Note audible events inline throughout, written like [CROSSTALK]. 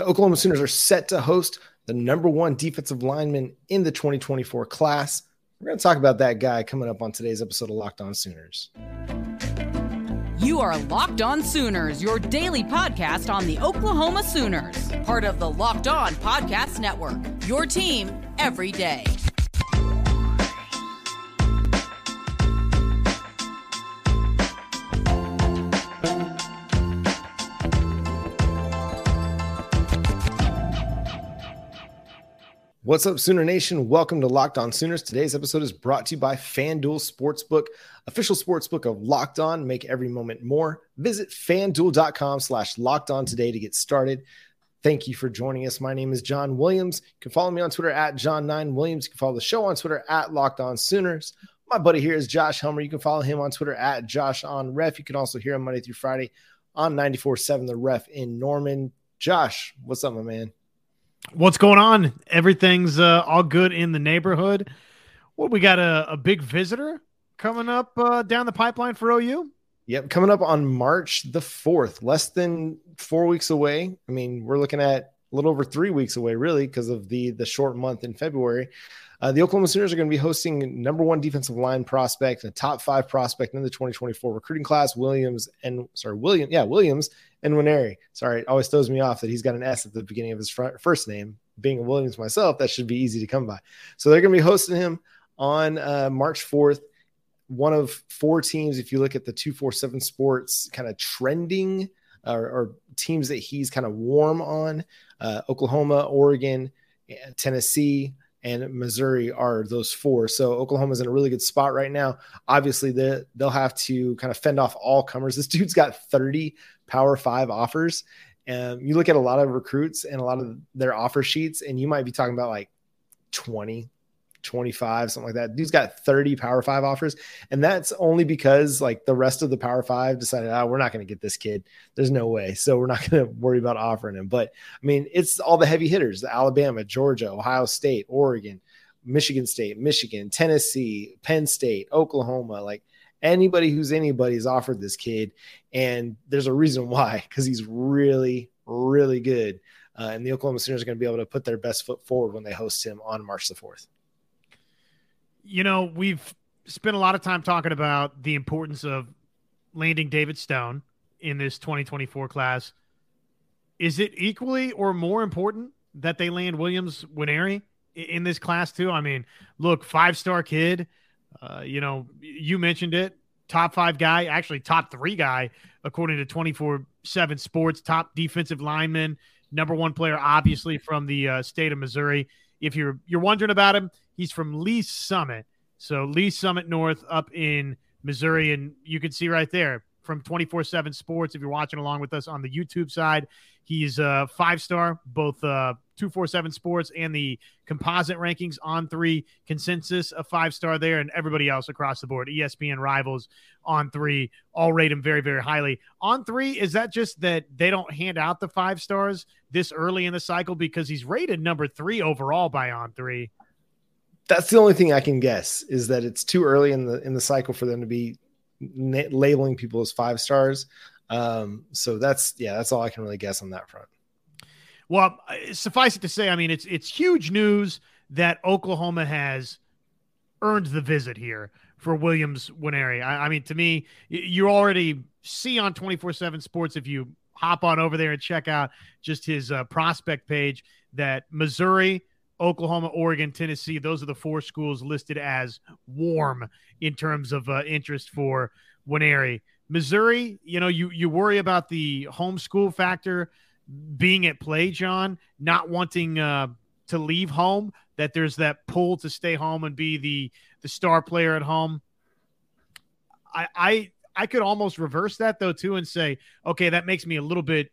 The Oklahoma Sooners are set to host the number one defensive lineman in the 2024 class. We're going to talk about that guy coming up on today's episode of Locked On Sooners. You are Locked On Sooners, your daily podcast on the Oklahoma Sooners, part of the Locked On Podcast Network. Your team every day. What's up, Sooner Nation? Welcome to Locked On Sooners. Today's episode is brought to you by FanDuel Sportsbook, official sportsbook of Locked On. Make every moment more. Visit fanduel.com slash locked on today to get started. Thank you for joining us. My name is John Williams. You can follow me on Twitter at John9Williams. You can follow the show on Twitter at Locked On Sooners. My buddy here is Josh Helmer. You can follow him on Twitter at Josh on Ref. You can also hear him Monday through Friday on 94.7 The Ref in Norman. Josh, what's up, my man? What's going on? Everything's uh, all good in the neighborhood. What we got a, a big visitor coming up uh, down the pipeline for OU? Yep, coming up on March the 4th, less than four weeks away. I mean, we're looking at a little over three weeks away, really, because of the the short month in February. Uh, the Oklahoma Sooners are going to be hosting number one defensive line prospect, a top five prospect in the 2024 recruiting class, Williams and sorry, William, yeah, Williams and Nwaneri. Sorry, it always throws me off that he's got an S at the beginning of his fr- first name. Being a Williams myself, that should be easy to come by. So they're going to be hosting him on uh, March 4th. One of four teams, if you look at the 247 Sports kind of trending or, or teams that he's kind of warm on, uh, Oklahoma, Oregon, Tennessee, and Missouri are those four. So Oklahoma's in a really good spot right now. Obviously, the, they'll have to kind of fend off all comers. This dude's got 30 Power Five offers. And you look at a lot of recruits and a lot of their offer sheets, and you might be talking about like 20, 25, something like that. Dude's got 30 Power Five offers. And that's only because like the rest of the Power Five decided, oh, we're not going to get this kid. There's no way. So we're not [LAUGHS] going to worry about offering him. But I mean, it's all the heavy hitters the Alabama, Georgia, Ohio State, Oregon, Michigan State, Michigan, Tennessee, Penn State, Oklahoma. Like anybody who's anybody's offered this kid. And there's a reason why, because he's really, really good. Uh, and the Oklahoma Sooners are going to be able to put their best foot forward when they host him on March the 4th you know, we've spent a lot of time talking about the importance of landing David Stone in this 2024 class. Is it equally or more important that they land Williams Nwaneri in this class too? I mean, look, five star kid. Uh, you know, you mentioned it. Top five guy, actually top three guy, according to 24 7 Sports, top defensive lineman, number one player, obviously, from the uh, state of Missouri. If you're you're wondering about him, he's from Lee's Summit. So Lee's Summit North up in Missouri, and you can see right there from 24/7 Sports. If you're watching along with us on the YouTube side, he's a five star, both uh, 247 Sports and the composite rankings on three consensus a five star there, and everybody else across the board, ESPN rivals on three, all rate him very very highly. On three, is that just that they don't hand out the five stars this early in the cycle because he's rated number three overall by on three? That's the only thing I can guess is that it's too early in the in the cycle for them to be na- labeling people as five stars. Um, so that's yeah, that's all I can really guess on that front. Well, suffice it to say, I mean, it's it's huge news that Oklahoma has earned the visit here for Williams Nwaneri. I, I mean, to me, you already see on 24 7 Sports if you hop on over there and check out just his uh, prospect page that Missouri, Oklahoma, Oregon, Tennessee, those are the four schools listed as warm in terms of uh, interest for Nwaneri. Missouri, you know, you you worry about the homeschool factor being at play, John, not wanting uh, to leave home. That there's that pull to stay home and be the the star player at home. I I I could almost reverse that though too and say, okay, that makes me a little bit,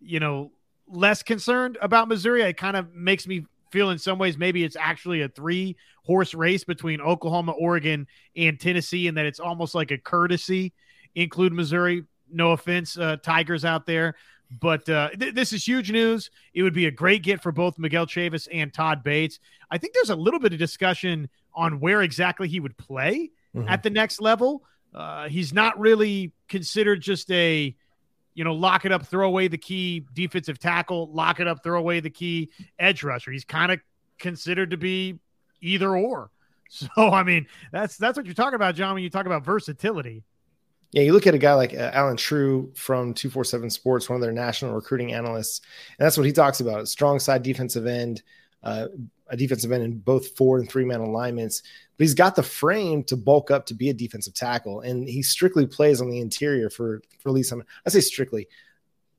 you know, less concerned about Missouri. It kind of makes me feel in some ways maybe it's actually a three horse race between Oklahoma, Oregon, and Tennessee, and that it's almost like a courtesy include Missouri. No offense, uh, Tigers out there, but uh, th- this is huge news. It would be a great get for both Miguel Chavis and Todd Bates. I think there's a little bit of discussion on where exactly he would play mm-hmm. at the next level. Uh, he's not really considered just a you know, lock it up, throw away the key defensive tackle, lock it up, throw away the key edge rusher. He's kind of considered to be either or. [LAUGHS] So I mean, that's that's what you're talking about, John. When you talk about versatility. Yeah, you look at a guy like uh, Allen Trieu from 247 Sports, one of their national recruiting analysts, and that's what he talks about: strong side defensive end, uh, a defensive end in both four and three man alignments. But he's got the frame to bulk up to be a defensive tackle, and he strictly plays on the interior for for at least. I say strictly.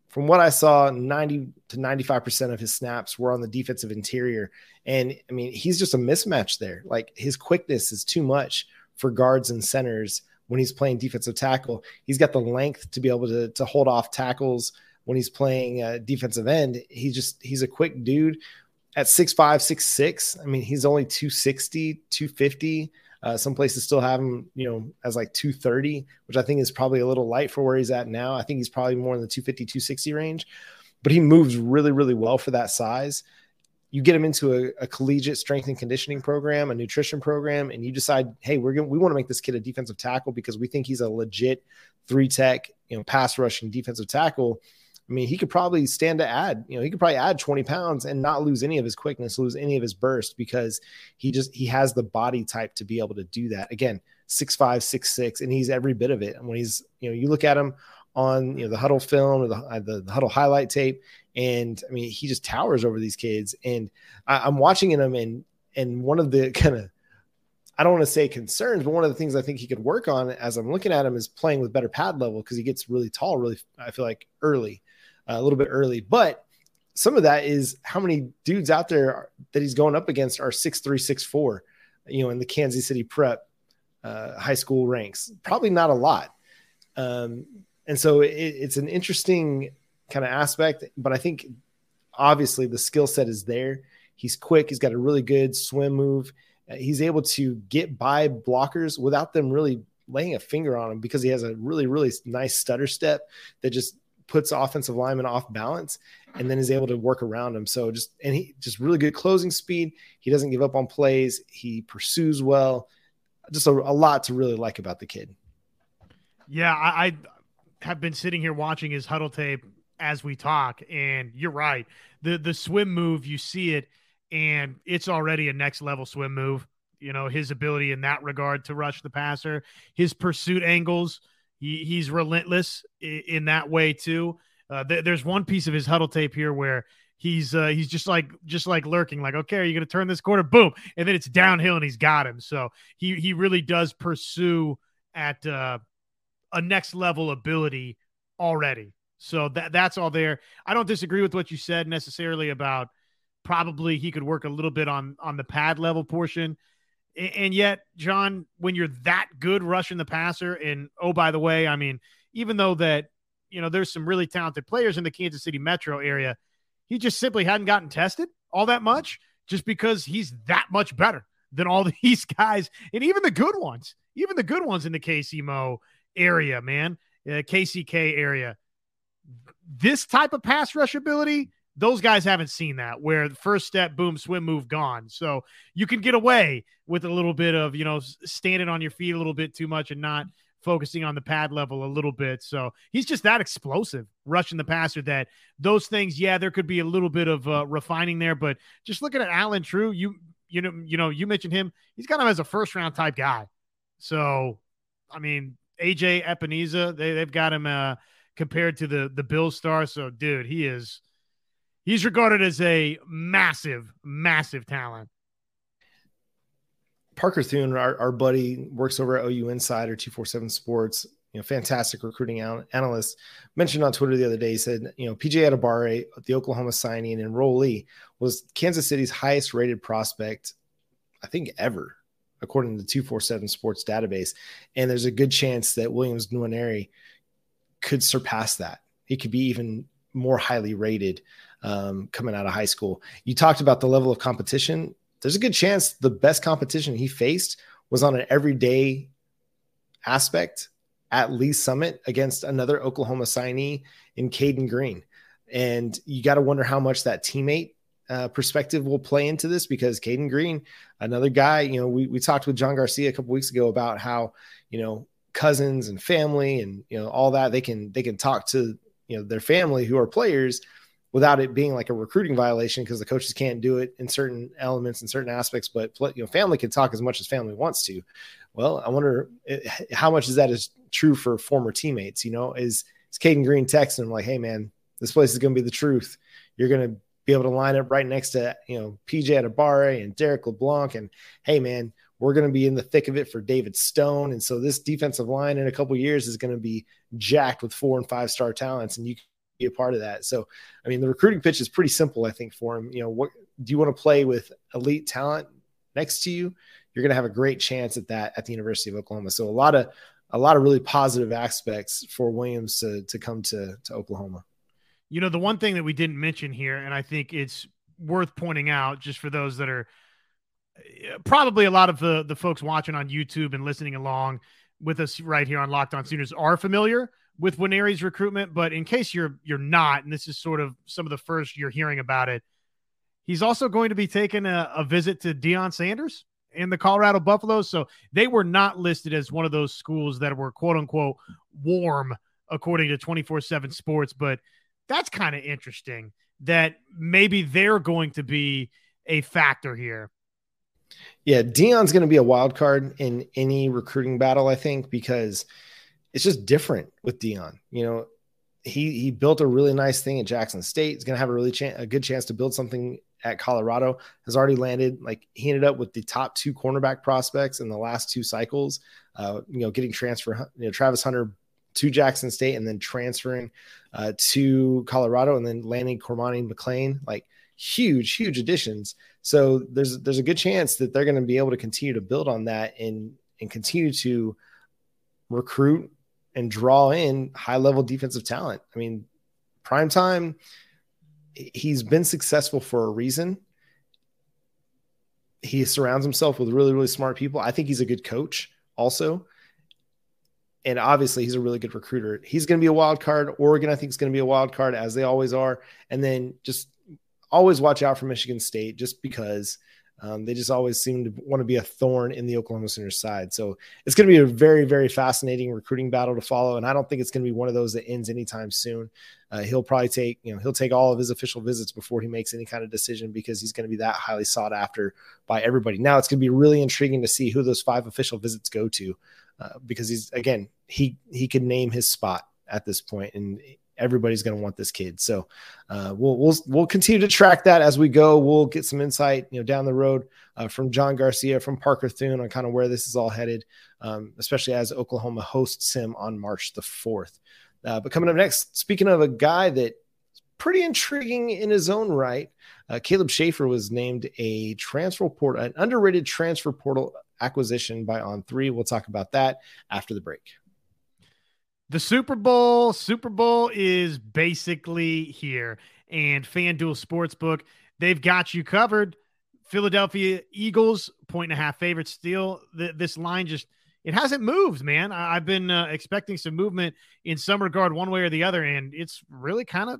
From what I saw, 90 to 95% of his snaps were on the defensive interior. And I mean, he's just a mismatch there. Like his quickness is too much for guards and centers when he's playing defensive tackle. He's got the length to be able to, to hold off tackles when he's playing uh, defensive end. He just, he's a quick dude at six five, six six. I mean, he's only 260, 250. Uh, some places still have him, you know, as like 230, which I think is probably a little light for where he's at now. I think he's probably more in the 250, 260 range, but he moves really, really well for that size. You get him into a, a collegiate strength and conditioning program, a nutrition program, and you decide, hey, we're going we want to make this kid a defensive tackle because we think he's a legit three tech, you know, pass rushing defensive tackle I mean, he could probably stand to add, you know, he could probably add 20 pounds and not lose any of his quickness, lose any of his burst because he just he has the body type to be able to do that. Again, six five, six six, and he's every bit of it. And when he's, you know, you look at him on you know the Hudl film or the, uh, the, the Hudl highlight tape, and I mean, he just towers over these kids. And I, I'm watching him, and and one of the [LAUGHS] kind of I don't want to say concerns, but one of the things I think he could work on as I'm looking at him is playing with better pad level because he gets really tall, really, I feel like early a little bit early. But some of that is how many dudes out there that he's going up against are six three, six four, you know, in the Kansas City prep uh, high school ranks. Probably not a lot. Um, and so it, it's an interesting kind of aspect, but I think obviously the skill set is there. He's quick. He's got a really good swim move. Uh, he's able to get by blockers without them really laying a finger on him because he has a really, really nice stutter step that just puts offensive linemen off balance and then is able to work around them. So just and he just really good closing speed. He doesn't give up on plays. He pursues well. Just a, a lot to really like about the kid. Yeah, I, I have been sitting here watching his Hudl tape as we talk, and you're right. The the swim move, you see it, and it's already a next level swim move. You know, his ability in that regard to rush the passer, his pursuit angles he, he's relentless in, in that way too. Uh, th- there's one piece of his Hudl tape here where he's uh, he's just like just like lurking, like okay, are you going to turn this corner? Boom, and then it's downhill and he's got him. So he he really does pursue at uh, a next level ability already. So that that's all there. I don't disagree with what you said necessarily about probably he could work a little bit on on the pad level portion. And yet, John, when you're that good rushing the passer, and oh, by the way, I mean, even though that, you know, there's some really talented players in the Kansas City metro area, he just simply hadn't gotten tested all that much just because he's that much better than all [LAUGHS] these guys and even the good ones, even the good ones in the KCMO area, man, uh, KCK area. This type of pass rush ability, those guys haven't seen that where the first step, boom, swim move, gone. So you can get away with a little bit of, you know, standing on your feet a little bit too much and not focusing on the pad level a little bit. So he's just that explosive rushing the passer that those things, yeah, there could be a little bit of uh, refining there, but just looking at Allen Trieu, you, you know, you know, you mentioned him, he's got him as a first round type guy. So, I mean, AJ Epenesa, they, they've got him, uh, compared to the, the Bill star. So dude, he is, he's regarded as a massive, massive talent. Parker Thune, our, our buddy, works over at OU Insider 247 Sports, you know, fantastic recruiting analyst, mentioned on Twitter the other day, he said, you know, PJ Adebawore, the Oklahoma signing and enrollee, was Kansas City's highest rated prospect, I think, ever, according to the 247 Sports database. And there's a good chance that Williams Nwaneri could surpass that. He could be even more highly rated um, coming out of high school. You talked about the level of competition. There's a good chance the best competition he faced was on an everyday aspect at Lee's Summit against another Oklahoma signee in Cayden Green. And you got to wonder how much that teammate uh, perspective will play into this because Cayden Green, another guy, you know, we, we talked with John Garcia a couple weeks ago about how, you know, cousins and family and, you know, all that they can, they can talk to, you know their family who are players without it being like a recruiting violation because the coaches can't do it in certain elements and certain aspects but you know family can talk as much as family wants to. Well i wonder eh, how much is that is true for former teammates you know? Is is Cayden Green texting him like hey man this place is going to be the truth. You're going to be able to line up right next to you know PJ Adebawore and Derrick LeBlanc and hey man we're going to be in the thick of it for David Stone and so this defensive line in a couple years is going to be jacked with four and five star talents and you be a part of that. So, I mean, the recruiting pitch is pretty simple, I think, for him. You know, what do you want to play with elite talent next to you? You're going to have a great chance at that at the University of Oklahoma. So, a lot of a lot of really positive aspects for Williams to to come to to Oklahoma. You know, the one thing that we didn't mention here, and I think it's worth pointing out just for those that are eh, probably a lot of the the folks watching on YouTube and listening along with us right here on Locked On Sooners are familiar with Nwaneri's recruitment, but in case you're you're not, and this is sort of some of the first you're hearing about it, he's also going to be taking a, a visit to Deion Sanders and the Colorado Buffaloes. So they were not listed as one of those schools that were quote unquote warm according to 24-7 sports, but that's kind of interesting that maybe they're going to be a factor here. Yeah, Deion's going to be a wild card in any recruiting battle, I think, because – it's just different with Deion. You know, he he built a really nice thing at Jackson State. He's going to have a really cha- a good chance to build something at Colorado. Has already landed. Like he ended up with the top two cornerback prospects in the last two cycles. Uh, you know, getting transfer. You know, Travis Hunter to Jackson State and then transferring uh, to Colorado and then landing Cormani McClain. Like huge, huge additions. So there's there's a good chance that they're going to be able to continue to build on that and and continue to recruit and draw in high level defensive talent. I mean, prime time, he's been successful for a reason. He surrounds himself with really, really smart people. I think he's a good coach also. And obviously, he's a really good recruiter. He's going to be a wild card. Oregon, I think, is going to be a wild card, as they always are. And then just always watch out for Michigan State, just because um, they just always seem to want to be a thorn in the Oklahoma Sooners side. So it's going to be a very, very fascinating recruiting battle to follow. And I don't think it's going to be one of those that ends anytime soon. Uh, he'll probably take, you know, he'll take all of his official visits before he makes any kind of decision because he's going to be that highly sought after by everybody. Now it's going to be really intriguing to see who those five official visits go to uh, because he's, again, he, he could name his spot at this point and everybody's going to want this kid. So uh, we'll we'll we'll continue to track that as we go. We'll get some insight, you know, down the road uh, from John Garcia, from Parker Thune on kind of where this is all headed, um, especially as Oklahoma hosts him on March the fourth. Uh, but coming up next, speaking of a guy that pretty intriguing in his own right, uh, Caleb Shaffer was named a transfer portal, an underrated transfer portal acquisition by On Three. We'll talk about that after the break. The Super Bowl, Super Bowl is basically here. And FanDuel Sportsbook, they've got you covered. Philadelphia Eagles, point and a half favorites. Still, th- this line just it hasn't moved, man. I- have been uh, expecting some movement in some regard, one way or the other, and it's really kind of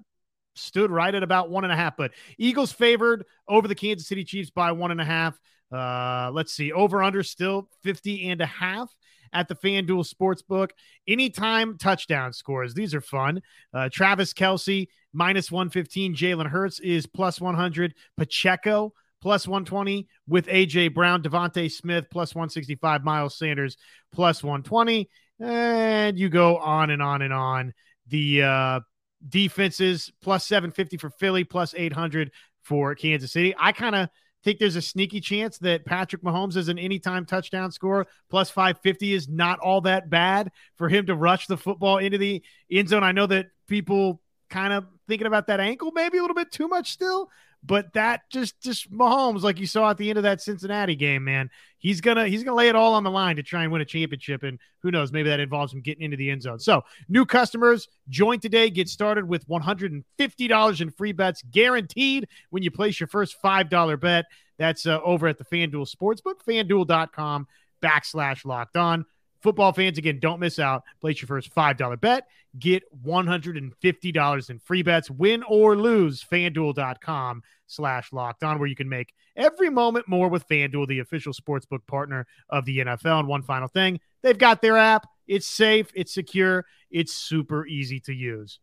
stood right at about one and a half. But Eagles favored over the Kansas City Chiefs by one and a half. Uh, let's see, over under still 50 and a half at the FanDuel Sportsbook. Anytime touchdown scores. These are fun. Uh, Travis Kelce, minus 115. Jalen Hurts is plus 100. Pacheco, plus 120 with AJ Brown, DeVonta Smith, plus 165. Miles Sanders, plus 120. And you go on and on and on. The uh, defenses, plus 750 for Philly, plus 800 for Kansas City. I kind of think there's a sneaky chance that Patrick Mahomes is an anytime touchdown scorer. Plus 550 is not all that bad for him to rush the football into the end zone. I know that people kind of thinking about that ankle maybe a little bit too much still, but that just just Mahomes, like you saw at the end of that Cincinnati game, man, he's gonna he's gonna lay it all on the line to try and win a championship. And who knows, maybe that involves him getting into the end zone. So new customers join today, get started with $150 in free bets guaranteed when you place your first $5 bet. That's uh, over at the FanDuel Sportsbook, fanduel.com backslash locked on. Football fans, again, don't miss out. Place your first $5 bet. Get $150 in free bets. Win or lose, fanduel.com slash locked on, where you can make every moment more with FanDuel, the official sportsbook partner of the NFL. And one final thing, they've got their app. It's safe, it's secure, it's super easy to use.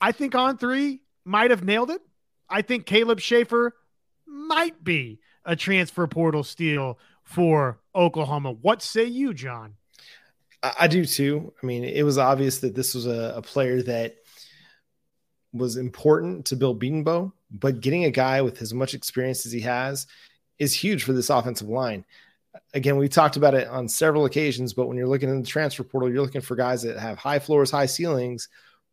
I think On3 might have nailed it. I think Caleb Shaffer might be a transfer portal steal for Oklahoma. What say you, John? I do too. I mean, it was obvious that this was a, a player that was important to Bill Bedenbaugh, but getting a guy with as much experience as he has is huge for this offensive line. Again, we talked about it on several occasions, but when you're looking in the transfer portal, you're looking for guys that have high floors, high ceilings,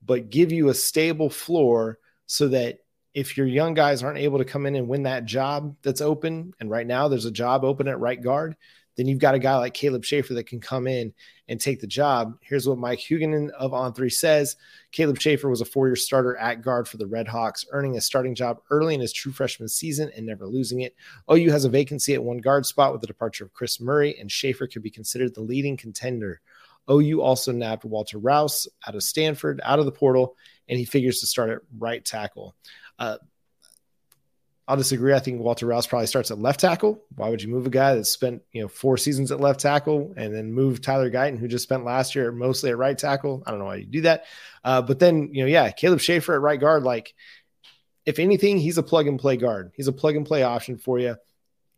but give you a stable floor so that if your young guys aren't able to come in and win that job that's open, and right now there's a job open at right guard, then you've got a guy like Caleb Shaffer that can come in and take the job. Here's what Mike Huguenin of On3 says Caleb Shaffer was a four year starter at guard for the Red Hawks, earning a starting job early in his true freshman season and never losing it. OU has a vacancy at one guard spot with the departure of Chris Murray, and Shaffer could be considered the leading contender. OU also nabbed Walter Rouse out of Stanford, out of the portal, and he figures to start at right tackle. Uh, I'll disagree. I think Walter Rouse probably starts at left tackle. Why would you move a guy that spent you know four seasons at left tackle and then move Tyler Guyton, who just spent last year mostly at right tackle? I don't know why you do that. Uh, but then you know, yeah, Caleb Shaffer at right guard. Like, if anything, he's a plug and play guard. He's a plug and play option for you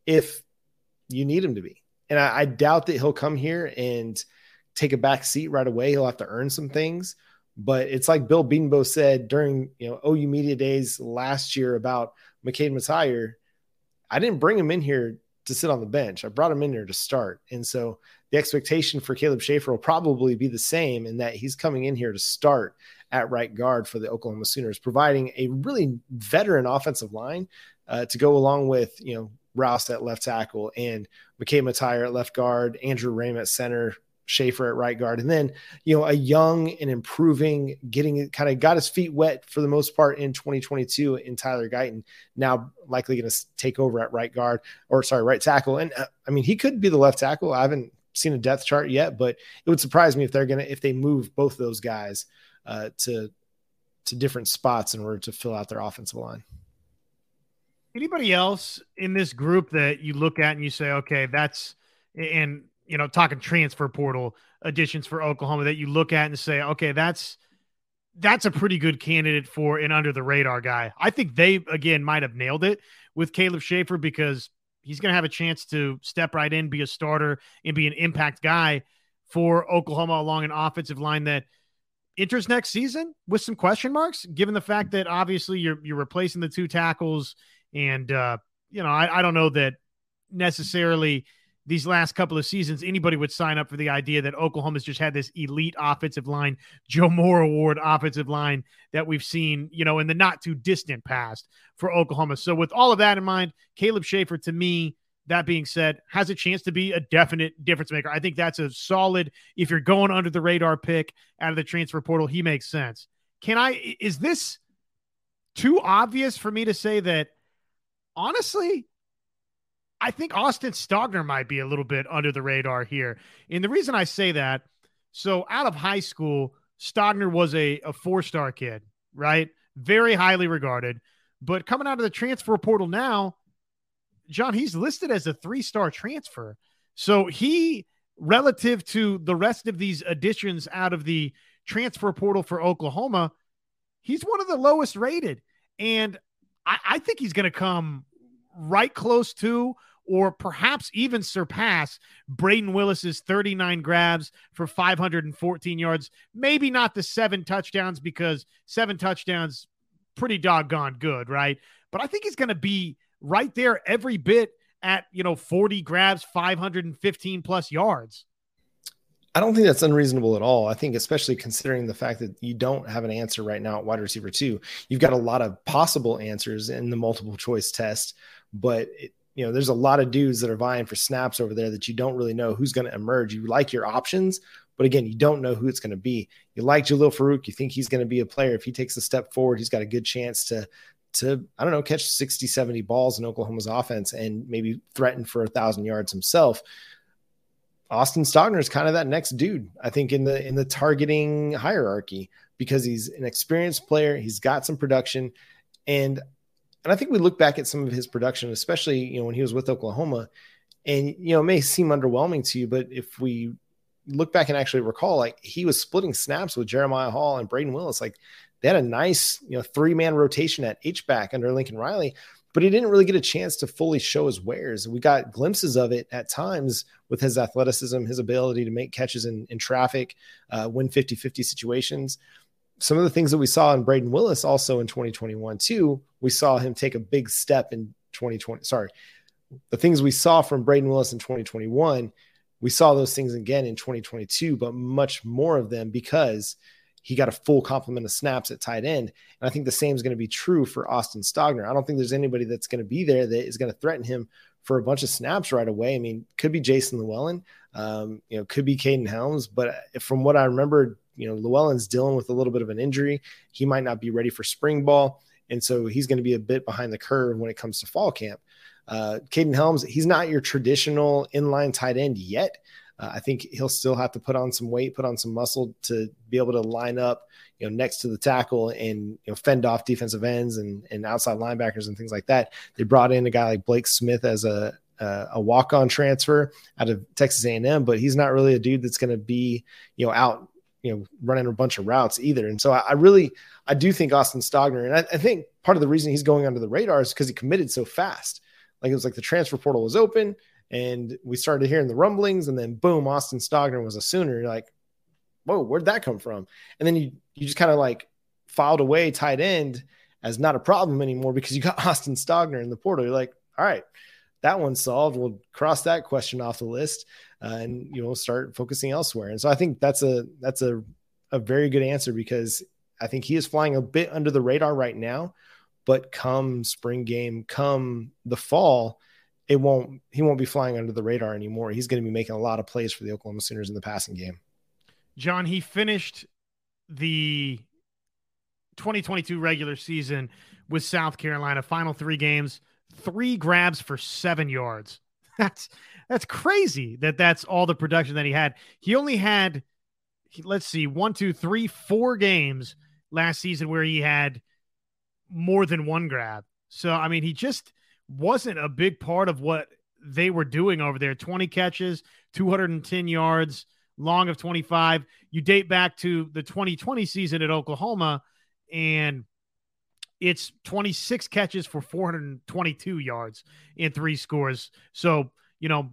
if you need him to be. And I, I doubt that he'll come here and take a back seat right away. He'll have to earn some things. But it's like Bill Bedenbaugh said during you know OU media days last year about McKade Mettauer, I didn't bring him in here to sit on the bench. I brought him in here to start. And so the expectation for Caleb Shaffer will probably be the same in that he's coming in here to start at right guard for the Oklahoma Sooners, providing a really veteran offensive line uh, to go along with, you know, Rouse at left tackle and McKade Mettauer at left guard, Andrew Raym at center, Shaffer at right guard. And then, you know, a young and improving, getting kind of got his feet wet for the most part in 2022 in Tyler Guyton, now likely going to take over at right guard or sorry, right tackle. And uh, I mean, he could be the left tackle. I haven't seen a depth chart yet, but it would surprise me if they're going to, if they move both those guys uh, to, to different spots in order to fill out their offensive line. Anybody else in this group that you look at and you say, okay, that's, and you know, talking transfer portal additions for Oklahoma that you look at and say, okay, that's that's a pretty good candidate for an under the radar guy. I think they again might have nailed it with Caleb Shaffer because he's going to have a chance to step right in, be a starter, and be an impact guy for Oklahoma along an offensive line that enters next season with some question marks, given the fact that obviously you're you're replacing the two tackles, and uh, you know I, I don't know that necessarily these last couple of seasons, anybody would sign up for the idea that Oklahoma's just had this elite offensive line, Joe Moore Award offensive line that we've seen, you know, in the not too distant past for Oklahoma. So, with all of that in mind, Caleb Shaffer, to me, that being said, has a chance to be a definite difference maker. I think that's a solid, if you're going under the radar pick out of the transfer portal, he makes sense. Can I, is this too obvious for me to say that honestly, I think Austin Stogner might be a little bit under the radar here. And the reason I say that, so out of high school, Stogner was a, a four star kid, right? Very highly regarded. But coming out of the transfer portal now, John, he's listed as a three star transfer. So he, relative to the rest of these additions out of the transfer portal for Oklahoma, he's one of the lowest rated. And I, I think he's going to come right close to or perhaps even surpass Brayden Willis's 39 grabs for 514 yards. Maybe not the seven touchdowns because seven touchdowns pretty doggone good, right? But I think he's going to be right there every bit at, you know, 40 grabs, 515 plus yards. I don't think that's unreasonable at all. I think, especially considering the fact that you don't have an answer right now at wide receiver two, you've got a lot of possible answers in the multiple choice test, but it, you know, there's a lot of dudes that are vying for snaps over there that you don't really know who's going to emerge. You like your options, but again, you don't know who it's going to be. You like Jalil Farooq, you think he's going to be a player. If he takes a step forward, he's got a good chance to to I don't know catch 60 70 balls in Oklahoma's offense and maybe threaten for a thousand yards himself. Austin Stogner is kind of that next dude, I think, in the in the targeting hierarchy because he's an experienced player. He's got some production, and and I think we look back at some of his production, especially you know when he was with Oklahoma, and you know it may seem underwhelming to you, but if we look back and actually recall, like he was splitting snaps with Jeremiah Hall and Brayden Willis, like they had a nice, you know, three man rotation at H back under Lincoln Riley, but he didn't really get a chance to fully show his wares. We got glimpses of it at times with his athleticism, his ability to make catches in, in traffic, uh, win 50 50 situations. Some of the things that we saw in Brayden Willis also in 2021, too, we saw him take a big step in 2020. Sorry, the things we saw from Brayden Willis in 2021, we saw those things again in 2022, but much more of them because he got a full complement of snaps at tight end. And I think the same is going to be true for Austin Stogner. I don't think there's anybody that's going to be there that is going to threaten him for a bunch of snaps right away. I mean, could be Jason Llewellyn, um, you know, could be Kaden Helms, but from what I remember, you know, Llewellyn's dealing with a little bit of an injury. He might not be ready for spring ball. And so he's going to be a bit behind the curve when it comes to fall camp. Uh, Kaden Helms, he's not your traditional inline tight end yet. Uh, I think he'll still have to put on some weight, put on some muscle to be able to line up, you know, next to the tackle and you know fend off defensive ends and and outside linebackers and things like that. They brought in a guy like Blake Smith as a uh, a walk-on transfer out of Texas A&M, but he's not really a dude that's going to be, you know, out, you know, running a bunch of routes either. And so I, I really, I do think Austin Stogner, and I, I, think part of the reason he's going under the radar is because he committed so fast. Like it was like the transfer portal was open and we started hearing the rumblings, and then boom, Austin Stogner was a Sooner. Like, whoa, where'd that come from? And then you you just kind of like filed away tight end as not a problem anymore because you got [LAUGHS] Austin Stogner in the portal. You're like, all right, that one's solved. We'll cross that question off the list, uh, and you know start focusing elsewhere. And so I think that's a that's a a very good answer because I think he is flying a bit under the radar right now, but come spring game, come the fall, it won't he won't be flying under the radar anymore. He's going to be making a lot of plays for the Oklahoma Sooners in the passing game. John, he finished the 2022 regular season with South Carolina, final 3 games, 3 grabs for 7 yards. [LAUGHS] That's that's crazy that that's all the production that he had. He only had let's see, one, two, three, four games last season where he had more than one grab. So I mean, he just wasn't a big part of what they were doing over there. 20 catches, 210 yards, long of 25. You date back to the 2020 season at Oklahoma, and it's 26 catches for 422 yards in three scores. So, you know,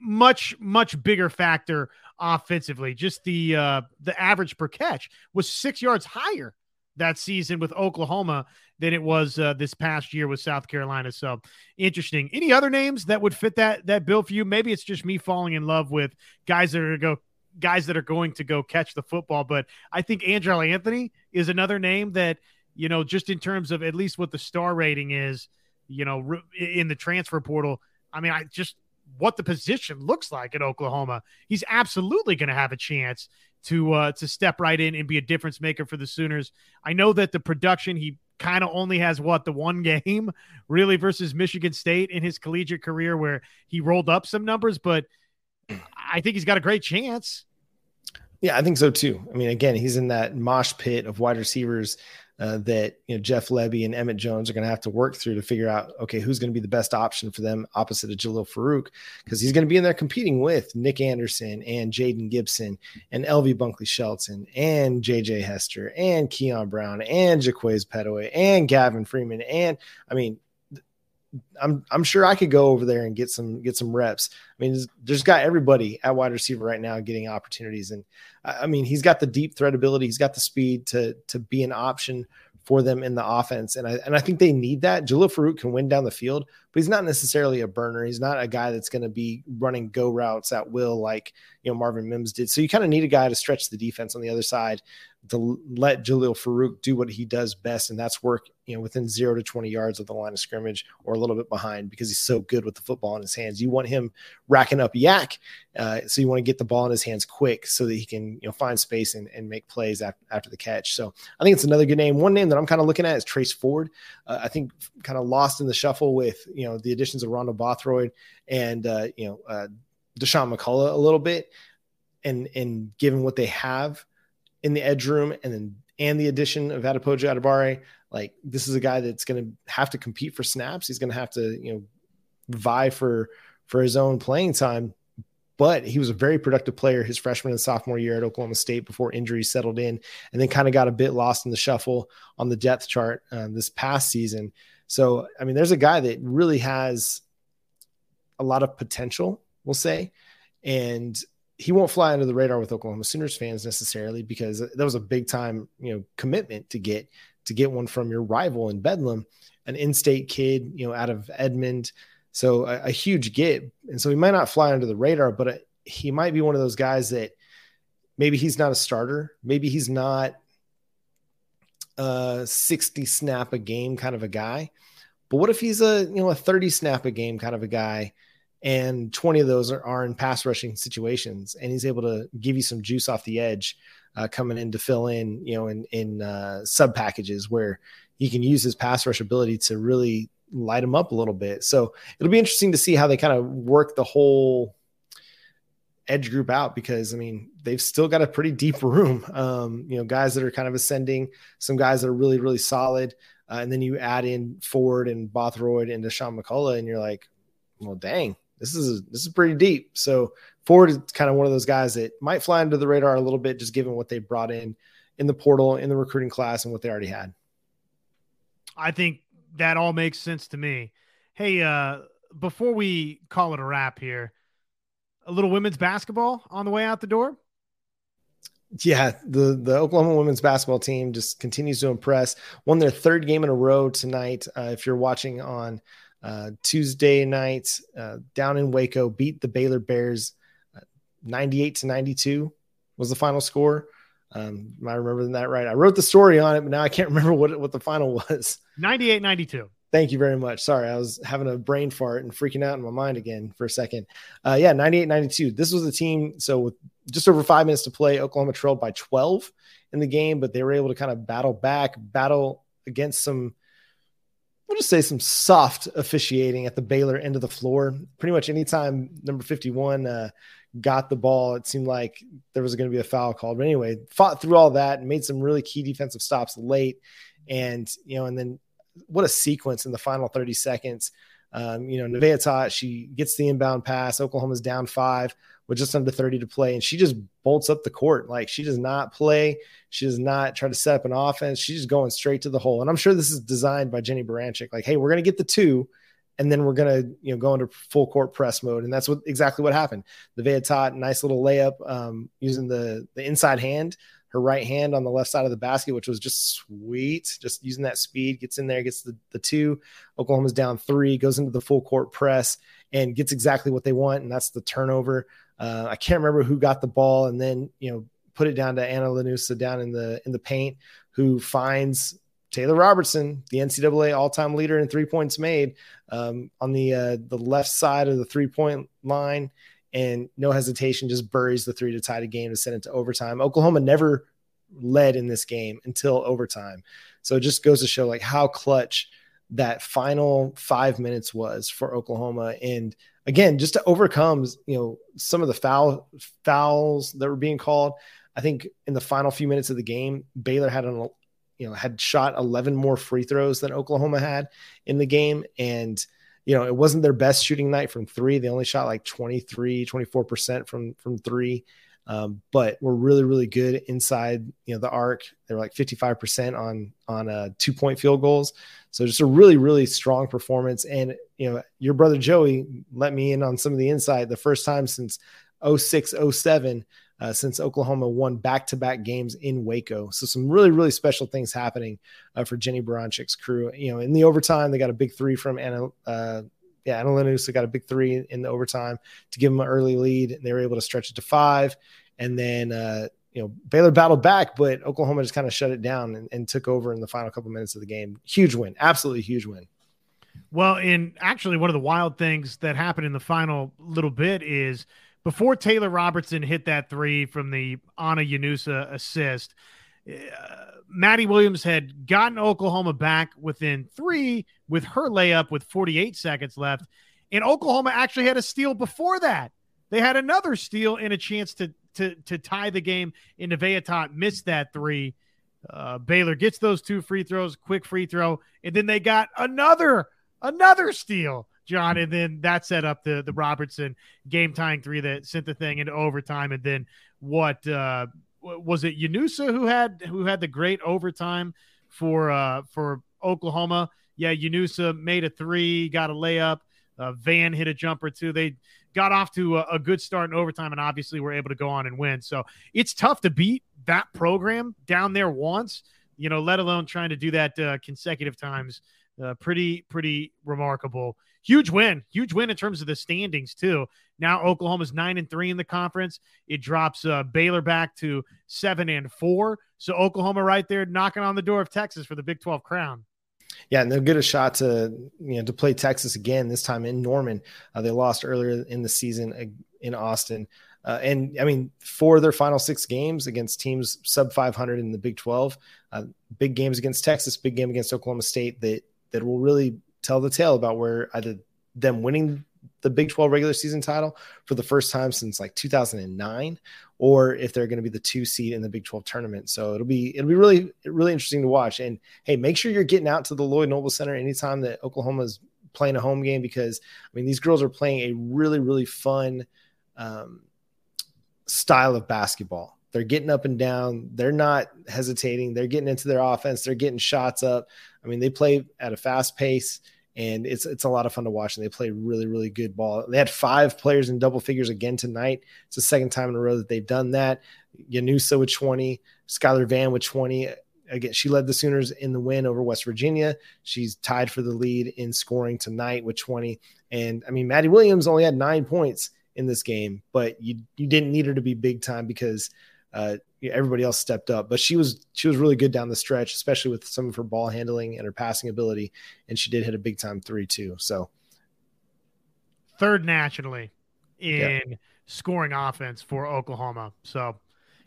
much much bigger factor offensively. Just the uh the average per catch was 6 yards higher that season with Oklahoma than it was uh, this past year with South Carolina. So interesting. Any other names that would fit that that bill for you? Maybe it's just me falling in love with guys that are going to go guys that are going to go catch the football. But I think Andrel Anthony is another name that you know just in terms of at least what the star rating is, you know, in the transfer portal. I mean, I just what the position looks like at Oklahoma. He's absolutely going to have a chance to uh, to step right in and be a difference maker for the Sooners. I know that the production he kind of only has what the one [LAUGHS] game really versus Michigan State in his collegiate career where he rolled up some numbers, but I think he's got a great chance. Yeah, I think so too. I mean, again, he's in that mosh pit of wide receivers uh, that you know Jeff Lebby and Emmett Jones are going to have to work through to figure out okay who's going to be the best option for them opposite of Jalil Farooq because he's going to be in there competing with Nick Anderson and Jaden Gibson and LV Bunkley Shelton and JJ Hester and Keon Brown and Jaquaize Pettaway and Gavin Freeman and I mean I'm I'm sure I could go over there and get some get some reps. I mean, there's, got everybody at wide receiver right now getting opportunities, and I mean, he's got the deep threat ability, he's got the speed to to be an option for them in the offense, and I and I think they need that. Jalil Farooq can win down the field, but he's not necessarily a burner. He's not a guy that's going to be running go routes at will like you know Marvin Mims did. So you kind of need a guy to stretch the defense on the other side to let Jalil Farooq do what he does best, and that's work you know within zero to twenty yards of the line of scrimmage or a little bit behind because he's so good with the football in his hands. You want him racking up YAC, uh, so you want to get the ball in his hands quick so that he can you know find space and, and make plays after, after the catch. So I think it's another good name. One name that I'm kind of looking at is Trace Ford. Uh, I think kind of lost in the shuffle with you know the additions of Rondo Bothroyd and uh, you know Dasan McCullough a little bit, and and given what they have in the edge room and then and the addition of Adepoju Adebawore, like this is a guy that's going to have to compete for snaps. He's going to have to, you know, vie for for his own playing time. but he was a very productive player his freshman and sophomore year at Oklahoma State before injuries settled in, and then kind of got a bit lost in the shuffle on the depth chart uh, this past season. So, I mean, there's a guy that really has a lot of potential, we'll say, and he won't fly under the radar with Oklahoma Sooners fans necessarily because that was a big time, you know, commitment to get to get one from your rival in Bedlam, an in-state kid, you know, out of Edmond. So a, a huge get, and so he might not fly under the radar, but a, uh, he might be one of those guys that maybe he's not a starter, maybe he's not a 60 snap a game kind of a guy. But what if he's a you know a 30 snap a game kind of a guy? And 20 of those are, are in pass rushing situations and he's able to give you some juice off the edge uh, coming in to fill in you know in in uh, sub packages where he can use his pass rush ability to really light him up a little bit so it'll be interesting to see how they kind of work the whole edge group out because I mean they've still got a pretty deep [LAUGHS] room. Um, you know, guys that are kind of ascending, some guys that are really really solid, uh, and then you add in Ford and Bothroyd and Sean McCullough, and you're like, well, dang, this is this is pretty deep. So Ford is kind of one of those guys that might fly under the radar a little bit, just given what they brought in in the portal, in the recruiting class, and what they already had. I think that all makes sense to me. Hey, uh, before we call it a wrap here, a little women's basketball on the way out the door. Yeah, the the Oklahoma women's basketball team just continues to impress. Won their third game in a row tonight. Uh, if you're watching on uh, Tuesday night uh, down in Waco, beat the Baylor Bears uh, 98 to 92 was the final score. Um, am I remembering that right? I wrote the story on it, but now I can't [LAUGHS] remember what what the final was. 98 92. Thank you very much. Sorry, I was having a brain fart and freaking out in my mind again for a second. Uh, yeah, 98 92. This was a team. So, with just over five minutes to play, Oklahoma trailed by 12 in the game, but they were able to kind of battle back, battle against some we'll just say some soft officiating at the Baylor end of the floor. Pretty much anytime number 51 uh, got the ball, it seemed like there was going to be a foul called. But anyway, fought through all that and made some really key defensive stops late. And, you know, and then what a sequence in the final 30 seconds. Um, you know, Nevaeh Tot, she gets the inbound pass. Oklahoma's down five with just under 30 to play. And she just bolts up the court. Like she does not play. She does not try to set up an offense. She's just going straight to the hole. And I'm sure this is designed by Jennie Baranczyk. Like, hey, we're going to get the two, and then we're going to, you know, go into full court press mode. And that's what exactly what happened. The Tot, nice little layup um, using the, the inside hand, her right hand on the left side of the basket, which was just sweet. Just using that speed, gets in there, gets the, the two. Oklahoma's down three, goes into the full court press and gets exactly what they want. And that's the turnover. Uh, I can't remember who got the ball and then you know put it down to Ana Llanusa down in the in the paint, who finds Taylor Robertson, the NCAA all-time leader in three points made, um, on the uh, the left side of the three-point line, and no hesitation just buries the three to tie the game to send it to overtime. Oklahoma never led in this game until overtime, so it just goes to show like how clutch that final five minutes was for Oklahoma and again, just to overcome, you know, some of the foul fouls that were being called. I think in the final few minutes of the game, Baylor had an, you know, had shot 11 more free throws than Oklahoma had in the game. And, you know, it wasn't their best shooting night from three. They only shot like 23, 24% from, from three. Um, but we're really, really good inside, you know, the arc. They're like 55% on, on uh, two point field goals. So just a really, really strong performance. And, you know, your brother Joey let me in on some of the insight the first time since 06, 07, uh, since Oklahoma won back to back games in Waco. So some really, really special things happening uh, for Jennie Baranczyk's crew. You know, in the overtime, they got a big three from Ana. Uh, yeah, Ana Llanusa got a big three in the overtime to give them an early lead. And they were able to stretch it to five. And then, uh, you know, Baylor battled back, but Oklahoma just kind of shut it down and, and took over in the final couple minutes of the game. Huge win, absolutely huge win. Well, and actually, one of the wild things that happened in the final little bit is before Taylor Robertson hit that three from the Ana Llanusa assist, uh, Madi Williams had gotten Oklahoma back within three with her layup with 48 seconds left. And Oklahoma actually had a steal before that. They had another steal and a chance to to to tie the game. And Nevaeh missed that three. Uh, Baylor gets those two free throws, quick free throw, and then they got another another steal John, and then that set up the the Robertson game tying three that sent the thing into overtime, and then what uh, was it? Llanusa who had who had the great overtime for uh, for Oklahoma. Yeah, Llanusa made a three, got a layup. Uh, Van hit a jumper too. They got off to a, a, good start in overtime, and obviously were able to go on and win. So it's tough to beat that program down there once, you know, let alone trying to do that uh, consecutive times. Uh, pretty, pretty remarkable. Huge win, huge win in terms of the standings too. Now Oklahoma's nine and three in the conference. It drops uh, Baylor back to seven and four. So Oklahoma right there knocking on the door of Texas for the Big Twelve crown. Yeah, and they'll get a shot to you know to play Texas again this time in Norman. Uh, they lost earlier in the season in Austin. Uh, and I mean, for their final six games against teams sub 500 in the Big 12, uh, big games against Texas, big game against Oklahoma State that that will really tell the tale about where either them winning the Big 12 regular season title for the first time since like 2009 or if they're going to be the two seed in the Big 12 tournament. So it'll be it'll be really really interesting to watch. And hey, make sure you're getting out to the Lloyd Noble Center anytime that Oklahoma is playing a home game because I mean these girls are playing a really really fun um, style of basketball. They're getting up and down. They're not hesitating. They're getting into their offense. They're getting shots up. I mean, they play at a fast pace and it's it's a lot of fun to watch. And they play really really good ball. They had five players in double figures again tonight. It's the second time in a row that they've done that. Llanusa with 20, Skylar Vann with 20. Again, she led the Sooners in the win over West Virginia. She's tied for the lead in scoring tonight with 20. And I mean, Madi Williams only had nine points in this game, but you you didn't need her to be big time because uh, everybody else stepped up. But she was she was really good down the stretch, especially with some of her ball handling and her passing ability. And she did hit a big time three too. So third nationally in yeah. scoring offense for Oklahoma. So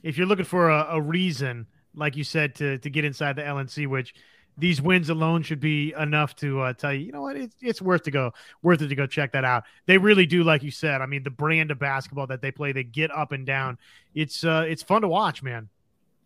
if you're looking for a, a reason, like you said, to to get inside the LNC, which these wins alone should be enough to uh, tell you, you know what, it's, it's worth to go, worth it to go check that out. They really do, like you said. I mean, the brand of basketball that they play, they get up and down. It's uh, it's fun to watch, man.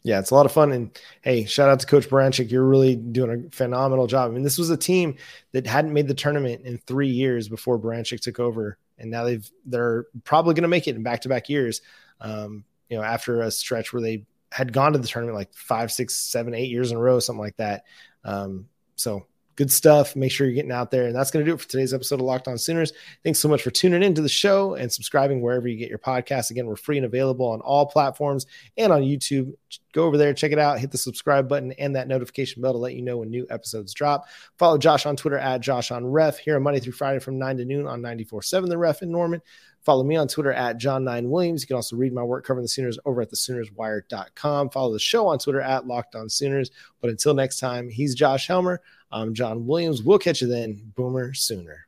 Yeah, it's a lot of fun. And hey, shout out to Coach Baranczyk. You're really doing a phenomenal job. I mean, this was a team that hadn't made the tournament in three years before Baranczyk took over, and now they've they're probably going to make it in back to back years. Um, you know, after a stretch where they had gone to the tournament like five, six, seven, eight years in a row, something like that. Um, so good stuff. Make sure you're getting out there. And that's going to do it for today's episode of Locked On Sooners. Thanks so much for tuning into the show and subscribing wherever you get your podcast. Again, we're free and available on all platforms and on YouTube. Go over there, check it out, hit the subscribe button and that notification bell to let you know when new episodes drop. Follow Josh on Twitter at Josh on Ref here on Monday through Friday from 9 to noon on 94.7 The Ref in Norman. Follow me on Twitter at John9Williams. You can also read my work covering the Sooners over at the SoonersWire.com. Follow the show on Twitter at Locked On Sooners. But until next time, he's Josh Helmer. I'm John Williams. We'll catch you then. Boomer Sooner.